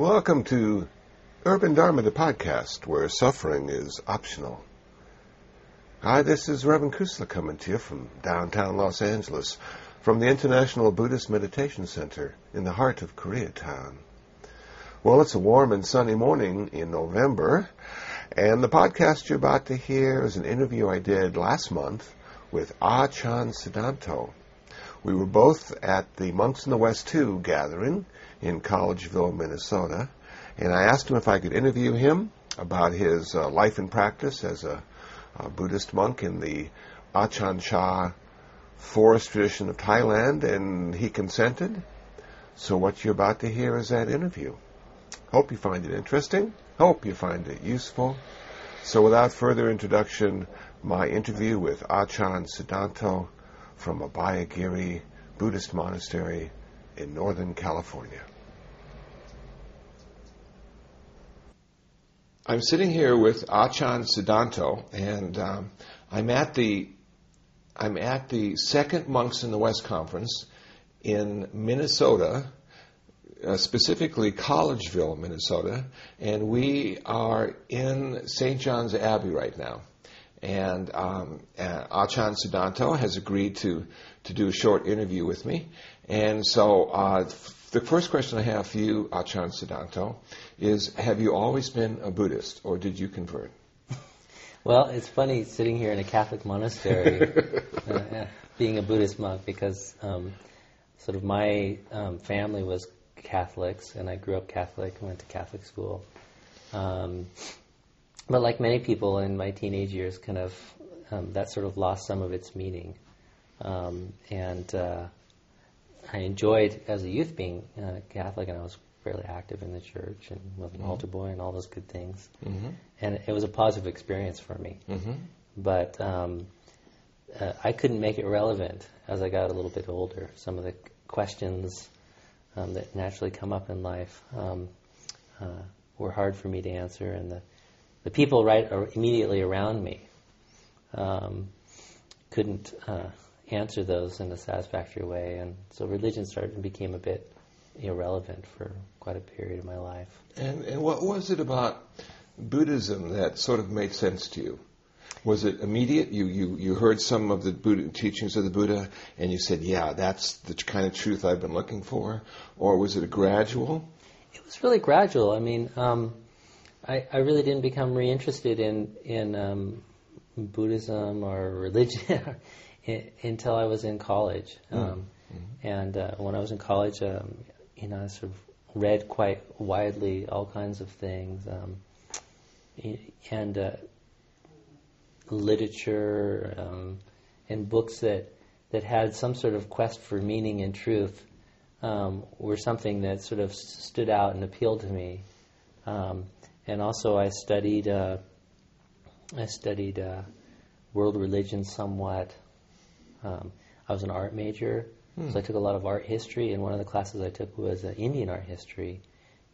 Welcome to Urban Dharma, the podcast, where suffering is optional. Hi, this is Reverend Kusala coming to you from downtown Los Angeles, from the International Buddhist Meditation Center in the heart of Koreatown. Well, it's a warm and sunny morning in November, and the podcast you're about to hear is an interview I did last month with ah Achan Sudanto. We were both at the Monks in the West 2 gathering in Collegeville, Minnesota, and I asked him if I could interview him about his uh, life and practice as a, a, Buddhist monk in the Achan Cha forest tradition of Thailand, and he consented. So what you're about to hear is that interview. Hope you find it interesting. Hope you find it useful. So without further introduction, my interview with Achan Sudanto from Abhayagiri Buddhist Monastery in Northern California. I'm sitting here with Achan Sudanto, and um, I'm at the I'm at the second Monks in the West conference in Minnesota, uh, specifically Collegeville, Minnesota, and we are in St. John's Abbey right now. And um, uh, Achan Sudanto has agreed to to do a short interview with me, and so uh, the first question I have for you, Achan Sudanto, is have you always been a Buddhist or did you convert? Well, it's funny sitting here in a Catholic monastery, uh, being a Buddhist monk, because um, sort of my um, family was Catholics, and I grew up Catholic and went to Catholic school. Um, but like many people in my teenage years, kind of um, that sort of lost some of its meaning. Um, and uh, I enjoyed as a youth being uh, Catholic, and I was fairly active in the church and was an mm-hmm. altar boy and all those good things. Mm-hmm. And it was a positive experience for me. Mm-hmm. But um, uh, I couldn't make it relevant as I got a little bit older. Some of the questions um, that naturally come up in life um, uh, were hard for me to answer, and the the people right immediately around me um, couldn't uh, answer those in a satisfactory way, and so religion started and became a bit irrelevant for quite a period of my life. And, and what was it about Buddhism that sort of made sense to you? Was it immediate? You, you, you heard some of the Buddha, teachings of the Buddha and you said, yeah, that's the kind of truth I've been looking for? Or was it a gradual? It was really gradual. I mean, um, I, I really didn't become reinterested in, in um, Buddhism or religion until I was in college. Hmm. Um, mm-hmm. And uh, when I was in college, um, you know, I sort of read quite widely all kinds of things, um, and uh, literature um, and books that that had some sort of quest for meaning and truth um, were something that sort of stood out and appealed to me. Um, and also, I studied uh, I studied uh, world religions somewhat. Um, I was an art major, hmm. so I took a lot of art history, and one of the classes I took was uh, Indian art history.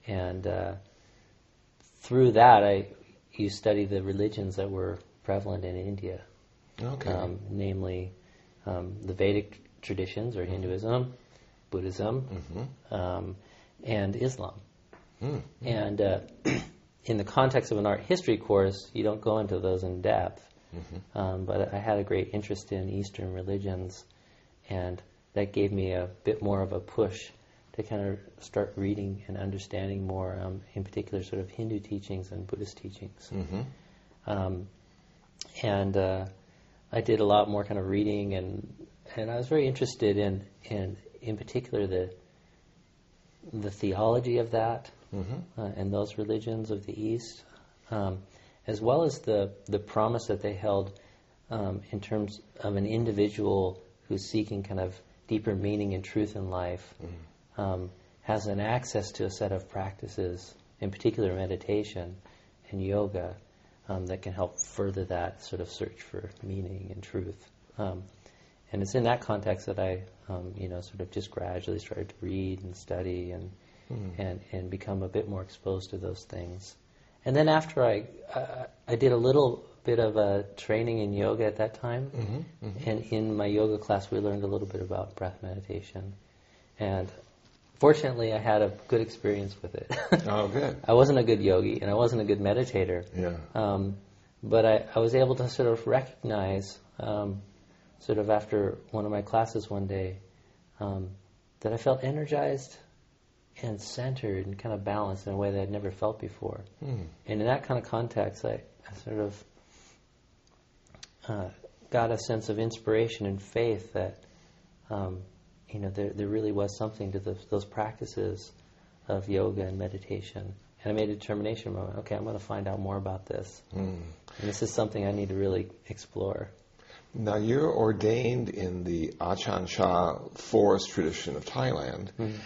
And uh, through that, I you study the religions that were prevalent in India, okay. um, namely um, the Vedic traditions or mm-hmm. Hinduism, Buddhism, mm-hmm. um, and Islam. Mm-hmm. And uh, in the context of an art history course, you don't go into those in depth. Mm-hmm. Um, but I had a great interest in Eastern religions, and that gave me a bit more of a push to kind of start reading and understanding more, um, in particular, sort of Hindu teachings and Buddhist teachings. Mm-hmm. Um, and uh, I did a lot more kind of reading, and and I was very interested in in in particular the the theology of that mm-hmm. uh, and those religions of the East. Um, as well as the, the promise that they held um, in terms of an individual who's seeking kind of deeper meaning and truth in life, mm-hmm. um, has an access to a set of practices, in particular meditation and yoga, um, that can help further that sort of search for meaning and truth. Um, and it's in that context that I, um, you know, sort of just gradually started to read and study and, mm-hmm. and, and become a bit more exposed to those things. And then after I, uh, I did a little bit of a training in yoga at that time, mm-hmm, mm-hmm. and in my yoga class we learned a little bit about breath meditation, and fortunately, I had a good experience with it. oh, good. I wasn't a good yogi, and I wasn't a good meditator. Yeah. Um, but I, I was able to sort of recognize, um, sort of after one of my classes one day, um, that I felt energized and centered and kind of balanced in a way that I'd never felt before. Mm. And in that kind of context, I, I sort of uh, got a sense of inspiration and faith that, um, you know, there, there really was something to the, those practices of yoga and meditation. And I made a determination, moment. okay, I'm going to find out more about this. Mm. And this is something I need to really explore. Now, you're ordained in the Ajahn Chah forest tradition of Thailand. Mm-hmm.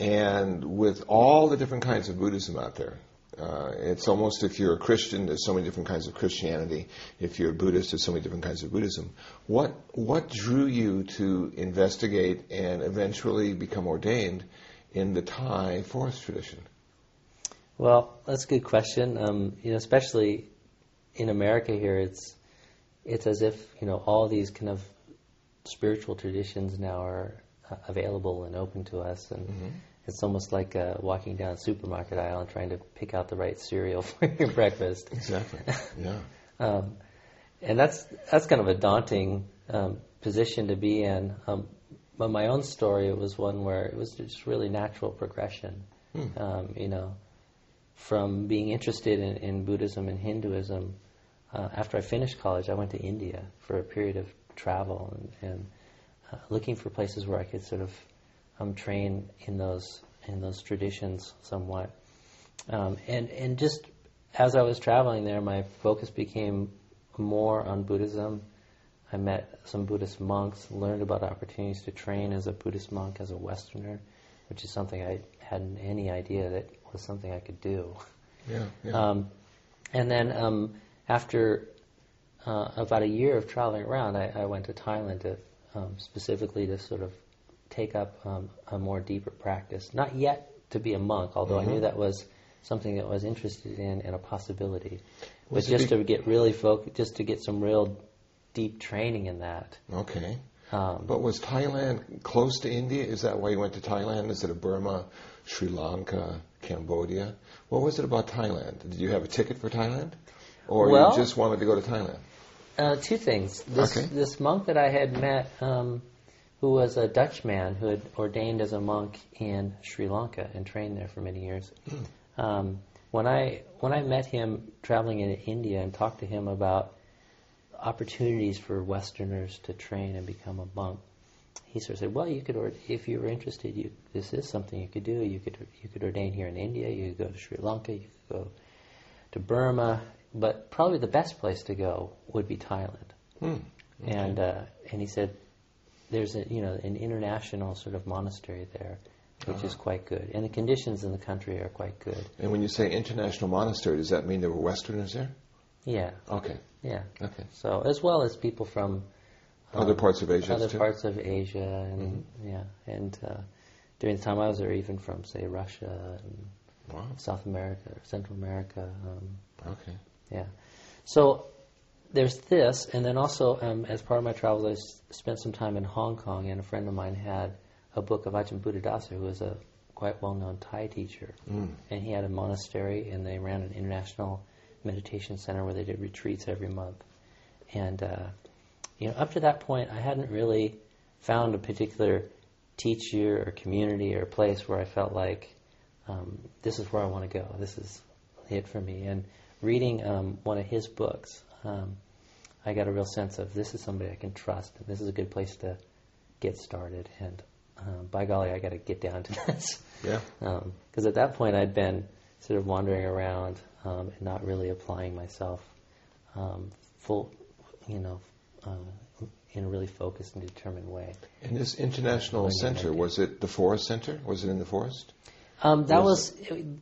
And with all the different kinds of Buddhism out there, uh, it's almost if you're a Christian, there's so many different kinds of Christianity. If you're a Buddhist, there's so many different kinds of Buddhism. What what drew you to investigate and eventually become ordained in the Thai forest tradition? Well, that's a good question. Um, you know, especially in America here, it's it's as if you know all these kind of spiritual traditions now are uh, available and open to us, and mm-hmm. It's almost like uh, walking down a supermarket aisle and trying to pick out the right cereal for your breakfast. Exactly. Yeah. um, and that's that's kind of a daunting um, position to be in. Um, but my own story it was one where it was just really natural progression. Mm. you know, from being interested in, in Buddhism and Hinduism uh, after I finished college, I went to India for a period of travel and, and uh, looking for places where I could sort of um, train in those in those traditions somewhat. Um, and and just as I was traveling there, my focus became more on Buddhism. I met some Buddhist monks, learned about opportunities to train as a Buddhist monk as a Westerner, which is something I hadn't any idea that was something I could do. Yeah. yeah. Um, and then um, after uh, about a year of traveling around, I, I went to Thailand to um, specifically to sort of take up um, a more deeper practice. Not yet to be a monk, although mm-hmm. I knew mm-hmm. that was something that I was interested in and a possibility. Was but just to get really focused, just to get some real deep training in that. Okay. Um, but was Thailand close to India? Is that why you went to Thailand instead of Burma, Sri Lanka, Cambodia? What was it about Thailand? Did you have a ticket for Thailand? Or well, you just wanted to go to Thailand? Uh, two things. This, okay. this monk that I had met, um, who was a Dutch man who had ordained as a monk in Sri Lanka and trained there for many years. Um, when I when I met him traveling in India and talked to him about opportunities for Westerners to train and become a monk, he sort of said, "Well, you could, or, if you were interested, you, this is something you could do. You could you could ordain here in India. You could go to Sri Lanka. You could go to Burma but probably the best place to go would be Thailand. Hmm. Okay. And uh, and he said there's a you know an international sort of monastery there, which uh-huh. is quite good, and the conditions in the country are quite good. And when you say international monastery, does that mean there were Westerners there? Yeah. Okay. Yeah. Okay. So as well as people from um, other parts of Asia, other too? parts of Asia, and mm-hmm. yeah, and uh, during the time I was there, even from say Russia and wow. South America, or Central America. Um, okay. Yeah. So there's this, and then also um, as part of my travels, I s- spent some time in Hong Kong, and a friend of mine had a book of Ajahn Buddhadasa, who was a quite well-known Thai teacher, mm. and he had a monastery, and they ran an international meditation center where they did retreats every month. And uh, you know, up to that point, I hadn't really found a particular teacher or community or place where I felt like um, this is where I want to go. This is it for me. And reading um, one of his books, um, I got a real sense of this is somebody I can trust, and this is a good place to get started. And um, by golly, I got to get down to this. Yeah. Because um, at that point, I'd been sort of wandering around um, and not really applying myself um, full, you know, uh, in a really focused and determined way. And this international center was it the forest center? Was it in the forest? Um, that was,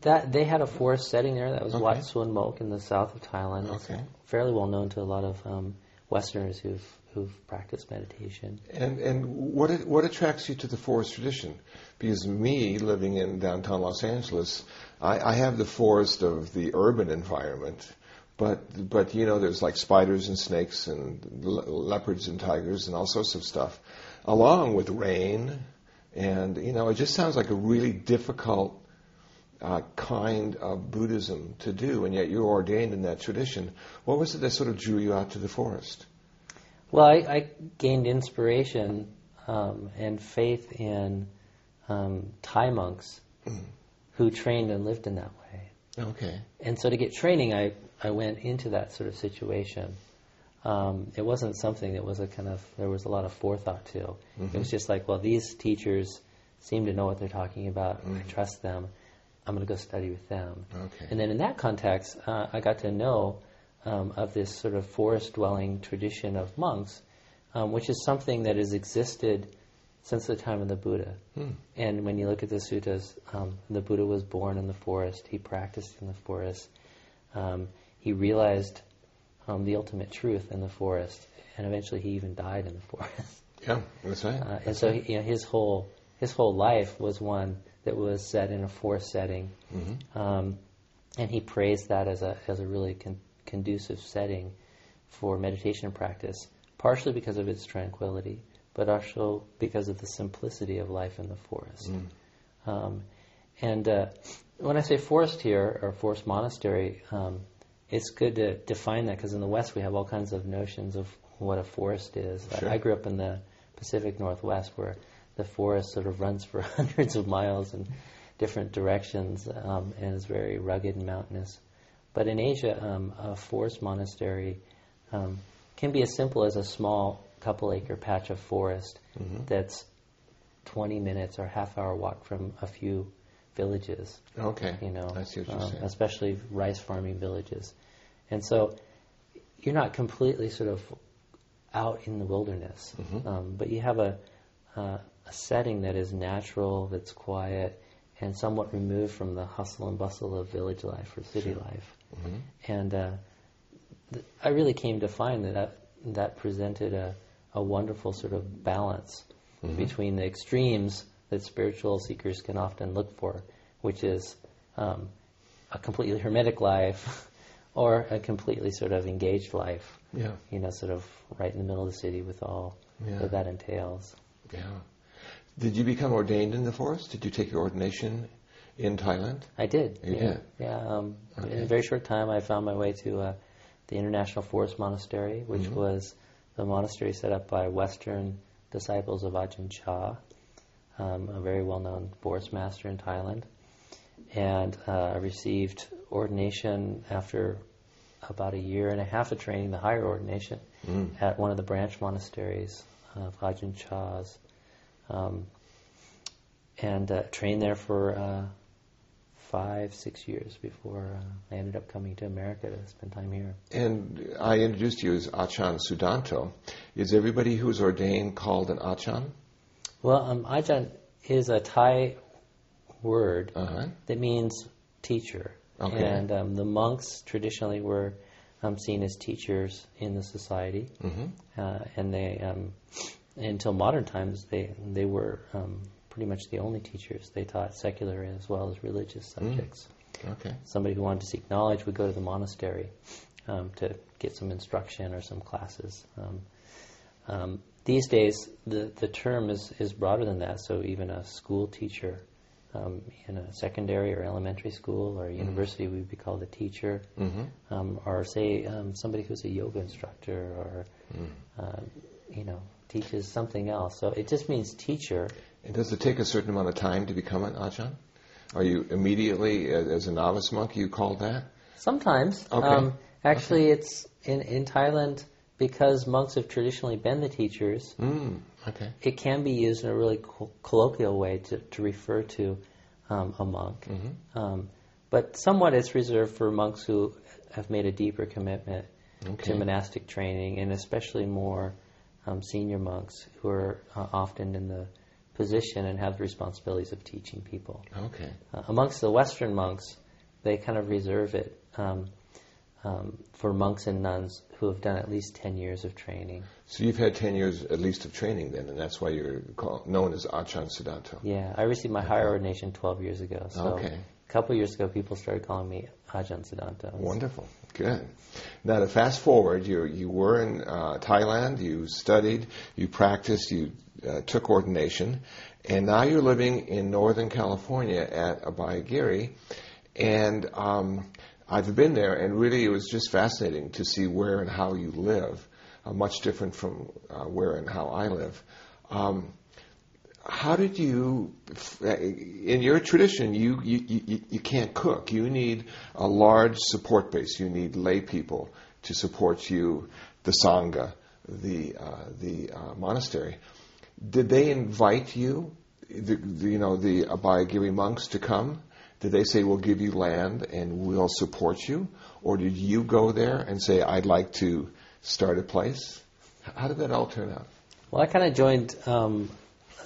that they had a forest setting there. That was okay. Wat Suan Mok in the south of Thailand. It's okay. fairly well known to a lot of um, Westerners who've who've practiced meditation. And and what what attracts you to the forest tradition? Because me living in downtown Los Angeles, I, I have the forest of the urban environment, but but you know there's like spiders and snakes and le- leopards and tigers and all sorts of stuff, along with rain And, you know, it just sounds like a really difficult uh, kind of Buddhism to do, and yet you're ordained in that tradition. What was it that sort of drew you out to the forest? Well, I, I gained inspiration um, and faith in um, Thai monks mm. who trained and lived in that way. Okay. And so to get training, I, I went into that sort of situation. Um, it wasn't something that was a kind of, there was a lot of forethought to. Mm-hmm. It was just like, well, these teachers seem to know what they're talking about. Mm-hmm. I trust them. I'm going to go study with them. Okay. And then in that context, uh, I got to know um, of this sort of forest dwelling tradition of monks, um, which is something that has existed since the time of the Buddha. Hmm. And when you look at the suttas, um, the Buddha was born in the forest, he practiced in the forest, um, he realized um, the ultimate truth in the forest, and eventually he even died in the forest. Yeah, that's right. Uh, and so you know, his whole his whole life was one that was set in a forest setting, mm-hmm. um, and he praised that as a as a really con- conducive setting for meditation practice, partially because of its tranquility, but also because of the simplicity of life in the forest. Mm. Um, and uh, when I say forest here or forest monastery, um, it's good to define that because in the West we have all kinds of notions of what a forest is. Sure. I, I grew up in the Pacific Northwest where the forest sort of runs for hundreds of miles in different directions um, and is very rugged and mountainous. But in Asia, um, a forest monastery um, can be as simple as a small couple acre patch of forest mm-hmm. that's 20 minutes or half hour walk from a few villages. Okay. You know, I see what you're um, especially rice farming villages. And so you're not completely sort of out in the wilderness, mm-hmm. um, but you have a, uh, a setting that is natural, that's quiet, and somewhat removed from the hustle and bustle of village life or city sure. life. Mm-hmm. And uh, th- I really came to find that that, that presented a, a wonderful sort of balance mm-hmm. between the extremes that spiritual seekers can often look for, which is um, a completely hermetic life or a completely sort of engaged life. Yeah. You know, sort of right in the middle of the city with all yeah. that that entails. Yeah. Did you become ordained in the forest? Did you take your ordination in Thailand? I did. You yeah. did? Yeah. Um, okay. In a very short time, I found my way to uh, the International Forest Monastery, which mm-hmm. was the monastery set up by Western disciples of Ajahn Chah, um, a very well-known forest master in Thailand. And uh, I received ordination after about a year and a half of training, the higher ordination, mm. at one of the branch monasteries of Ajahn Chah's um, and uh, trained there for uh, five, six years before uh, I ended up coming to America to spend time here. And I introduced you as Achan Sudanto. Is everybody who's ordained called an Achan? Well, um, Ajahn is a Thai word uh-huh. that means teacher. Okay. And um, the monks traditionally were um, seen as teachers in the society. Mm-hmm. Uh, and they um, until modern times, they they were um, pretty much the only teachers. They taught secular as well as religious mm. subjects. Mm. Okay. Somebody who wanted to seek knowledge would go to the monastery um, to get some instruction or some classes. Um, um these days, the the term is is broader than that. So even a school teacher. Um, in a secondary or elementary school or mm-hmm. university, mm would be called a teacher, mm-hmm. Um, or say somebody who's a yoga instructor, or mm. uh, you know, teaches something else. So it just means teacher. And does it take a certain amount of time to become an ajahn? Are you immediately, as a novice monk, you called that? Sometimes. Okay. Um, actually, okay. it's in, in Thailand because monks have traditionally been the teachers. Mm, okay. It can be used in a really co- colloquial way to, to refer to um, a monk. Mm-hmm. Um, but somewhat it's reserved for monks who have made a deeper commitment okay. to monastic training and especially more um, senior monks who are uh, often in the position and have the responsibilities of teaching people. Okay. Uh, amongst the Western monks, they kind of reserve it um, um, for monks and nuns who have done at least 10 years of training. So you've had 10 years at least of training then, and that's why you're called, known as Achan Sudanto. Yeah, I received my higher ordination 12 years ago. So okay. a couple years ago, people started calling me Ajahn Sudanto. Wonderful. Good. Now to fast forward, you you were in uh, Thailand, you studied, you practiced, you uh, took ordination, and now you're living in Northern California at Abhayagiri, and um, I've been there, and really it was just fascinating to see where and how you live, uh, much different from uh, where and how I live. Um, how did you, in your tradition, you, you, you, you can't cook. You need a large support base. You need lay people to support you, the Sangha, the, uh, the uh, monastery. Did they invite you, the, the, you know, the Abhayagiri monks to come? Did they say, we'll give you land and we'll support you? Or did you go there and say, I'd like to start a place? How did that all turn out? Well, I kind of joined um,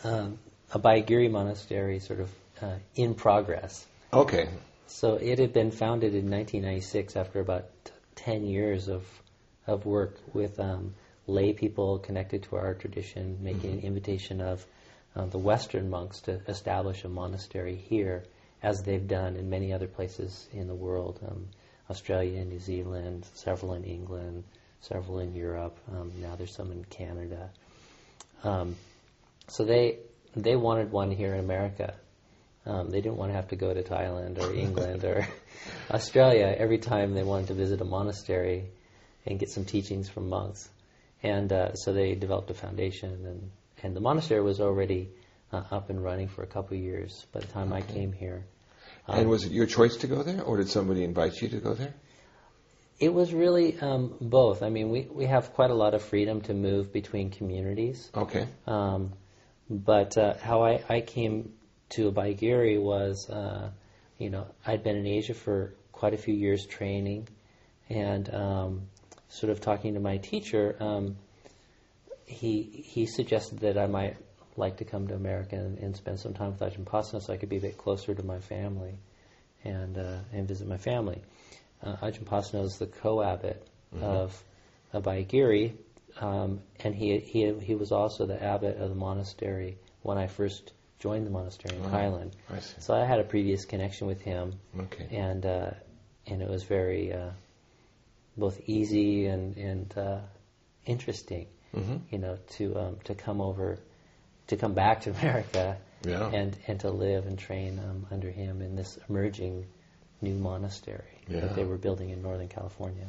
uh, Abhayagiri monastery sort of uh, in progress. Okay. So it had been founded in 1996 after about 10 years of, of work with um, lay people connected to our tradition, making mm-hmm. an invitation of uh, the Western monks to establish a monastery here, as they've done in many other places in the world um, Australia, New Zealand, several in England, several in Europe. Um, now there's some in Canada. Um, so they they wanted one here in America. Um, they didn't want to have to go to Thailand or England or Australia every time they wanted to visit a monastery and get some teachings from monks. And uh, so they developed a foundation, and, and the monastery was already uh, up and running for a couple of years by the time okay. I came here. Um, and was it your choice to go there, or did somebody invite you to go there? It was really um, both. I mean, we, we have quite a lot of freedom to move between communities. Okay. Um, but uh, how I, I came to Abhayagiri was, uh, you know, I'd been in Asia for quite a few years training, and um, sort of talking to my teacher, um, he he suggested that I might like to come to America and, and spend some time with Ajahn Pasanno so I could be a bit closer to my family and uh, and visit my family. Uh, Ajahn Pasanno is the co-abbot mm-hmm. of Abhayagiri, um, and he, he he was also the abbot of the monastery when I first joined the monastery in oh, Thailand. I so I had a previous connection with him, okay. and uh, and it was very uh, both easy and and uh, interesting, mm-hmm. you know, to um, to come over, to come back to America, yeah. and and to live and train um, under him in this emerging new monastery yeah. that they were building in Northern California.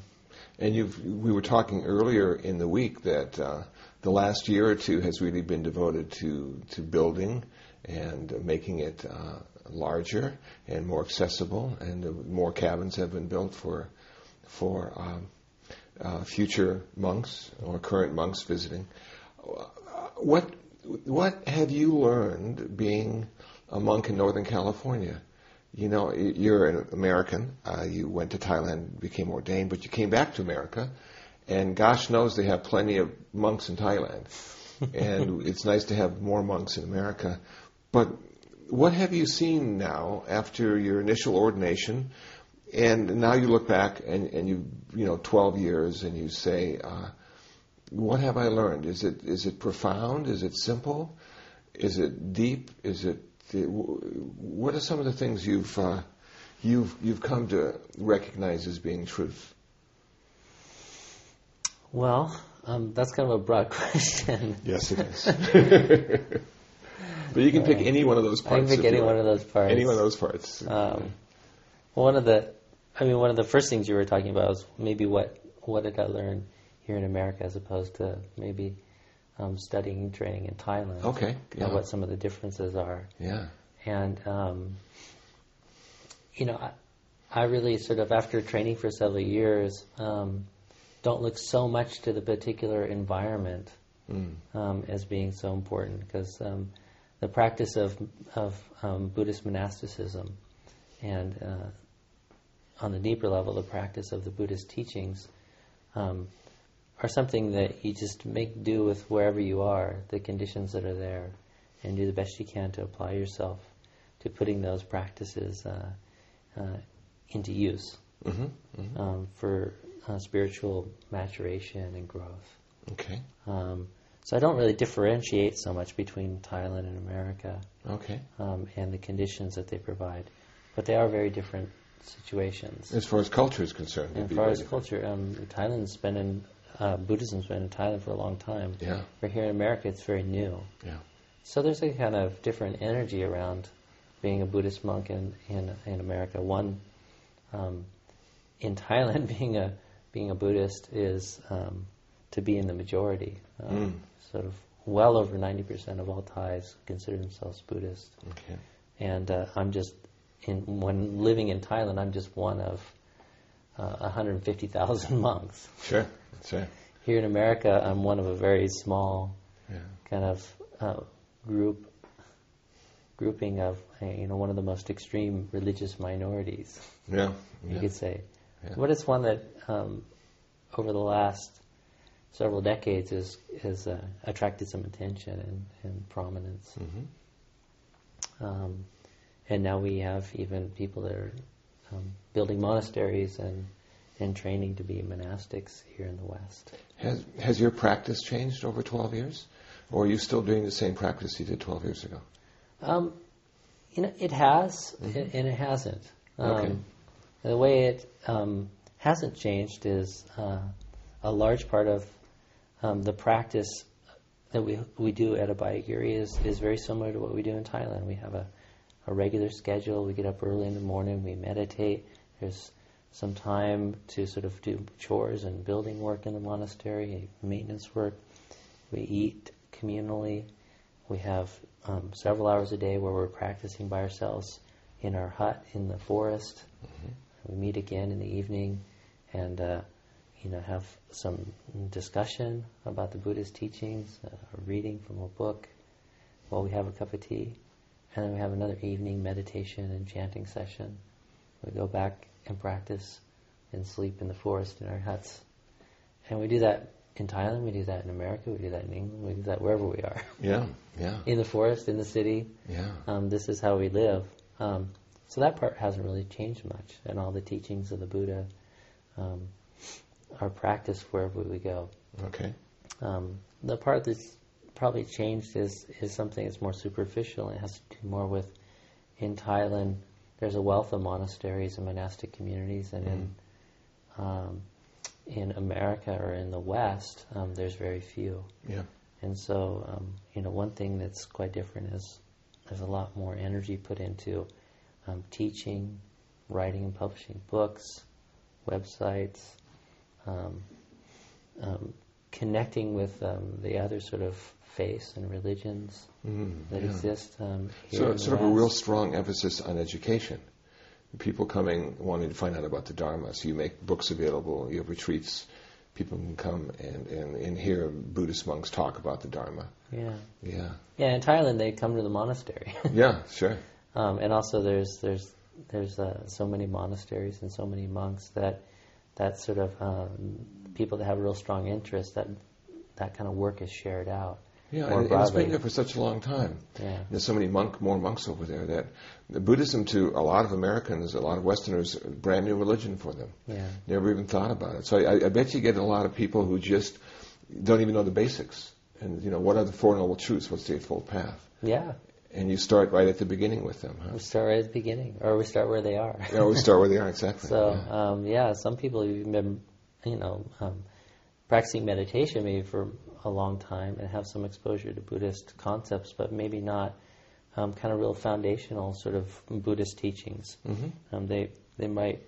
And you we were talking earlier in the week that uh, the last year or two has really been devoted to to building and making it uh, larger and more accessible, and uh, more cabins have been built for for um, uh, future monks or current monks visiting. What what have you learned being a monk in Northern California? you know, you're an American. Uh, you went to Thailand, became ordained, but you came back to America, and gosh knows they have plenty of monks in Thailand, and it's nice to have more monks in America. But what have you seen now after your initial ordination, and now you look back and, and you you know 12 years, and you say, uh, what have I learned? Is it is it profound? Is it simple? Is it deep? Is it what are some of the things you've uh, you've you've come to recognize as being truth? Well, um, that's kind of a broad question. Yes, it is. but you can pick any one of those parts. I can pick any one of those parts. Any one of those parts. Um, one of the, I mean, one of the first things you were talking about was maybe what what did I learn here in America as opposed to maybe um, studying training in Thailand. Okay. Yeah. what some of the differences are. Yeah. And um, you know, I, I, really sort of after training for several years, um, don't look so much to the particular environment mm. as being so important because um, the practice of of um, Buddhist monasticism and uh, on the deeper level, the practice of the Buddhist teachings um, are something that you just make do with wherever you are, the conditions that are there, and do the best you can to apply yourself to putting those practices uh, uh, into use mm-hmm, mm-hmm. Um, for uh, spiritual maturation and growth. Okay. Um, so I don't really differentiate so much between Thailand and America. Okay. Um, and the conditions that they provide, but they are very different situations. As far as culture is concerned. As far as culture, um, Thailand's been in uh, Buddhism's been in Thailand for a long time. Yeah. But here in America, it's very new. Yeah. So there's a kind of different energy around being a Buddhist monk in in, in America. One um, in Thailand, being a being a Buddhist is um, to be in the majority. Um, mm. Sort of well over 90% of all Thais consider themselves Buddhist. Okay. And uh, I'm just, in, when living in Thailand, I'm just one of uh, 150,000 monks. Sure, sure. Here in America, I'm one of a very small yeah. kind of uh, group grouping of uh, you know one of the most extreme religious minorities. Yeah, you could say. Yeah. But it's one that um, over the last several decades has has uh, attracted some attention and, and prominence. Mm-hmm. Um, and now we have even people that are um, building monasteries and and training to be monastics here in the West. Has has your practice changed over twelve years, or are you still doing the same practice you did twelve years ago? Um, you know, it has, mm-hmm. and it hasn't. Um, okay. The way it um, hasn't changed is uh, a large part of um, the practice that we we do at Abhayagiri is, is very similar to what we do in Thailand. We have a, a regular schedule. We get up early in the morning. We meditate. There's some time to sort of do chores and building work in the monastery, maintenance work. We eat communally. We have um, several hours a day where we're practicing by ourselves in our hut in the forest. Mm-hmm. We meet again in the evening and uh, you know have some discussion about the Buddha's teachings, uh, reading from a book while we have a cup of tea, and then we have another evening meditation and chanting session. We go back and practice and sleep in the forest in our huts, and we do that in Thailand, we do that in America, we do that in England, we do that wherever we are. Yeah, yeah. in the forest, in the city. Yeah. Um, this is how we live. Um, so that part hasn't really changed much, and all the teachings of the Buddha um, are practiced wherever we go. Okay. Um, the part that's probably changed is is something that's more superficial. It has to do more with in Thailand. There's a wealth of monasteries and monastic communities, and mm. in um, in America or in the West, um, there's very few. Yeah. And so, um, you know, one thing that's quite different is there's a lot more energy put into um, teaching, writing and publishing books, websites, um, um, connecting with um, the other sort of faiths and religions mm, that yeah. exist. so, sort of a real strong emphasis on education people coming wanting to find out about the Dharma. So you make books available, you have retreats. People can come and, and, and hear Buddhist monks talk about the Dharma. Yeah. Yeah. Yeah, in Thailand they come to the monastery. yeah, sure. Um, and also there's there's there's uh, so many monasteries and so many monks that that sort of um, people that have a real strong interest that that kind of work is shared out. Yeah, and, and, it's been there for such a long time. Yeah. There's so many monk, more monks over there that the Buddhism to a lot of Americans, a lot of Westerners, brand new religion for them. Yeah. Never even thought about it. So I, I bet you get a lot of people who just don't even know the basics. And you know, what are the Four Noble Truths? What's the Eightfold Path? Yeah. And you start right at the beginning with them. Huh? We start right at the beginning, or we start where they are. yeah, we start where they are exactly. so yeah. Um, yeah, some people have been, you know, um, practicing meditation maybe for a long time and have some exposure to Buddhist concepts, but maybe not um, kind of real foundational sort of Buddhist teachings. Mm-hmm. Um, they they might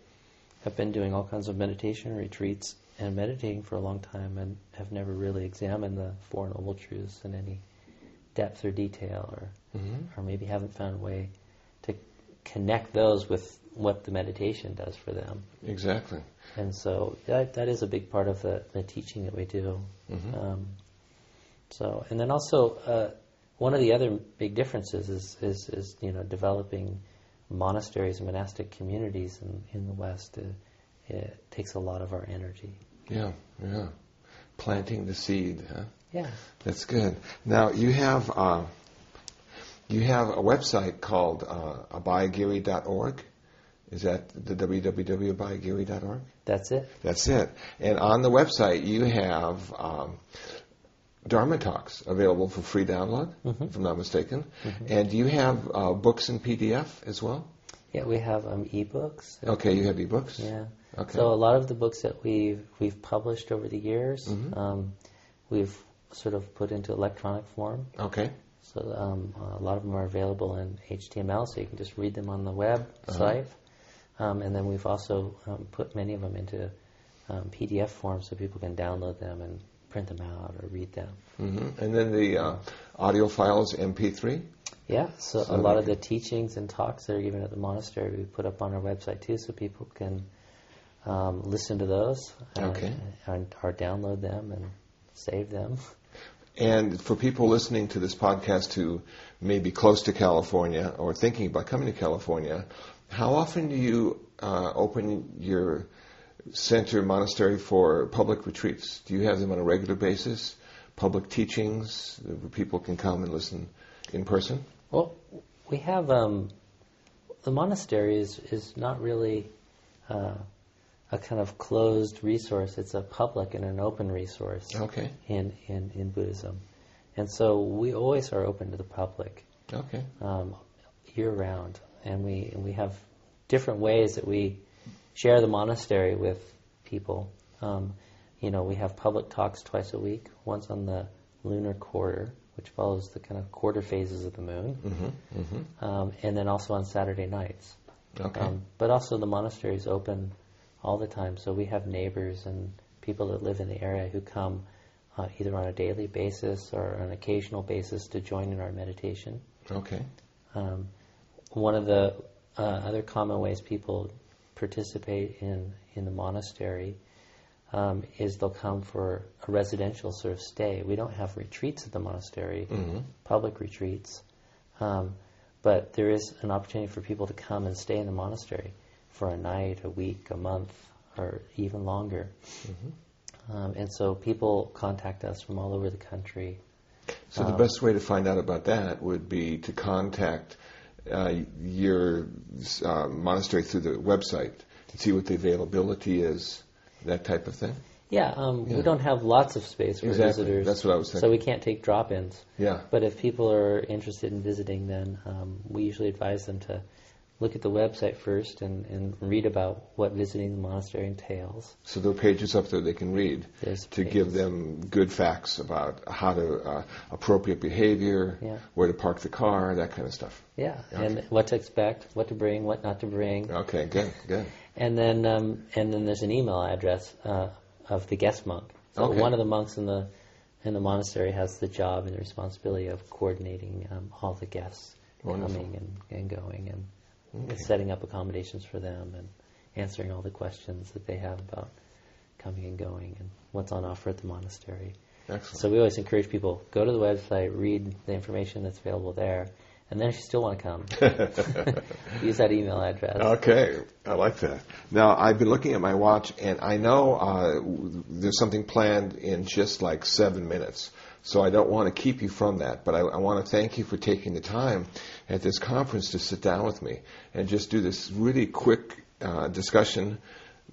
have been doing all kinds of meditation retreats and meditating for a long time and have never really examined the Four Noble Truths in any depth or detail, or mm-hmm. or maybe haven't found a way to connect those with what the meditation does for them. Exactly. And so that, that is a big part of the, the teaching that we do. Mm-hmm. Um, so, and then also uh, one of the other big differences is, is, is, you know developing monasteries and monastic communities in, in the West. It, it takes a lot of our energy. Yeah, yeah. Planting the seed, huh? Yeah. That's good. Now you have uh, you have a website called uh, abhayagiri.org. Is that the www.abhayagiri.org? That's it. That's it. And on the website you have um, Dharma talks available for free download, mm-hmm. if I'm not mistaken. Mm-hmm. And do you have uh, books in PDF as well? Yeah, we have um, ebooks. Okay, you have ebooks. Yeah. Okay. So a lot of the books that we've we've published over the years, mm-hmm. um, we've sort of put into electronic form. Okay. So um, a lot of them are available in HTML, so you can just read them on the website. Uh-huh. Um, and then we've also um, put many of them into um, PDF form so people can download them and print them out or read them. Mm-hmm. And then the uh, audio files, MP3? Yeah, so, so a lot of the teachings and talks that are given at the monastery we put up on our website too, so people can um, listen to those okay. and, or download them and save them. And for people listening to this podcast who may be close to California or thinking about coming to California, how often do you uh, open your center monastery for public retreats? Do you have them on a regular basis? Public teachings where people can come and listen in person? Well, we have um, the monastery is is not really uh, a kind of closed resource. It's a public and an open resource. Okay. In in in Buddhism, and so we always are open to the public. Okay. Um, year round, and we and we have different ways that we share the monastery with people. Um, you know, we have public talks twice a week. Once on the lunar quarter, which follows the kind of quarter phases of the moon, mm-hmm, mm-hmm. Um, and then also on Saturday nights. Okay. Um, but also the monastery is open all the time, so we have neighbors and people that live in the area who come uh, either on a daily basis or an occasional basis to join in our meditation. Okay. Um, one of the uh, other common ways people participate in in the monastery um, is they'll come for a residential sort of stay. We don't have retreats at the monastery, mm-hmm. public retreats, um, but there is an opportunity for people to come and stay in the monastery for a night, a week, a month, or even longer. Mm-hmm. Um, and so people contact us from all over the country. So the um, best way to find out about that would be to contact your uh, monastery through the website to see what the availability is that type of thing? Yeah, um, yeah, we don't have lots of space for exactly. visitors. That's what I was thinking. So we can't take drop-ins. Yeah. But if people are interested in visiting, then um, we usually advise them to look at the website first and, and read about what visiting the monastery entails. So there are pages up there they can read There's to pages. give them good facts about how to uh, appropriate behavior, yeah. where to park the car, that kind of stuff. Yeah, okay. and what to expect, what to bring, what not to bring. Okay, good, good. And then um, and then there's an email address uh, of the guest monk. So okay. one of the monks in the in the monastery has the job and the responsibility of coordinating um, all the guests Wonderful. coming and, and going and Setting up accommodations for them and answering all the questions that they have about coming and going and what's on offer at the monastery. Excellent. So we always encourage people go to the website, read the information that's available there, and then if you still want to come, use that email address. Okay, I like that. Now I've been looking at my watch, and I know uh, there's something planned in just like seven minutes. So I don't want to keep you from that, but I, I, want to thank you for taking the time at this conference to sit down with me and just do this really quick uh, discussion,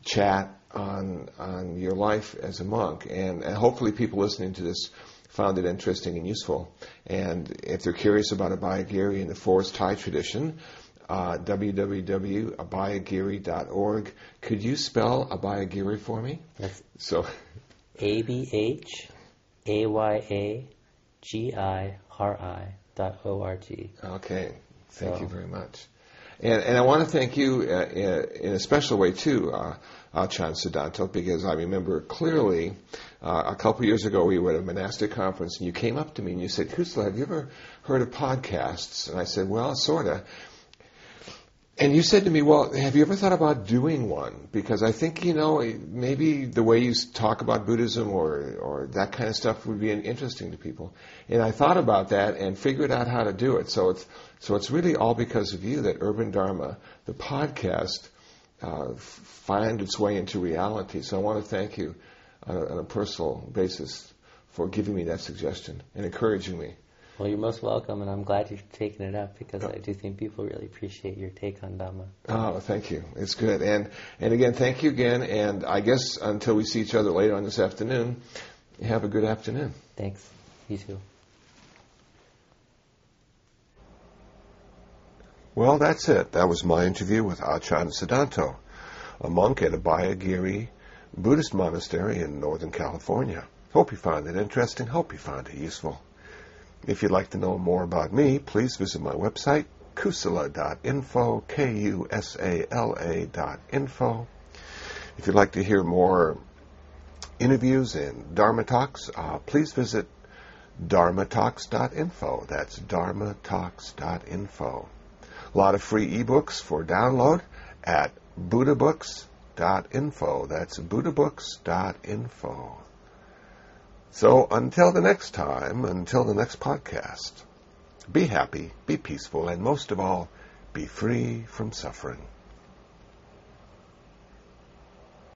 chat on on your life as a monk, and, and, hopefully people listening to this found it interesting and useful. And if they're curious about Abhayagiri and the Forest Thai tradition, uh, www.abhayagiri.org. Could you spell Abhayagiri for me? Yes. So. A B H a Y A G I R I dot O R G. Okay, thank so. you very much. And, and I want to thank you uh, in a special way too, uh, Achan Sudanto, because I remember clearly uh, a couple years ago we were at a monastic conference and you came up to me and you said, Kusala, have you ever heard of podcasts? And I said, well, sort of. And you said to me, well, have you ever thought about doing one? Because I think, you know, maybe the way you talk about Buddhism or, or that kind of stuff would be interesting to people. And I thought about that and figured out how to do it. So it's, so it's really all because of you that Urban Dharma, the podcast, uh, find its way into reality. So I want to thank you on a, on a personal basis for giving me that suggestion and encouraging me. Well, you're most welcome, and I'm glad you've taken it up because uh, I do think people really appreciate your take on Dhamma. Oh, thank you. It's good. And and again, thank you again. And I guess until we see each other later on this afternoon, have a good afternoon. Thanks. You too. Well, that's it. That was my interview with Achan Sudanto, a monk at Abhayagiri Buddhist monastery in Northern California. Hope you found it interesting. Hope you found it useful. If you'd like to know more about me, please visit my website, kusala.info, K-U-S-A-L-A dot info. If you'd like to hear more interviews and Dharma talks, uh, please visit dharmatalks.info. That's dharmatalks.info. A lot of free ebooks for download at buddhabooks.info. That's buddhabooks.info. So until the next time, until the next podcast, be happy, be peaceful, and most of all, be free from suffering.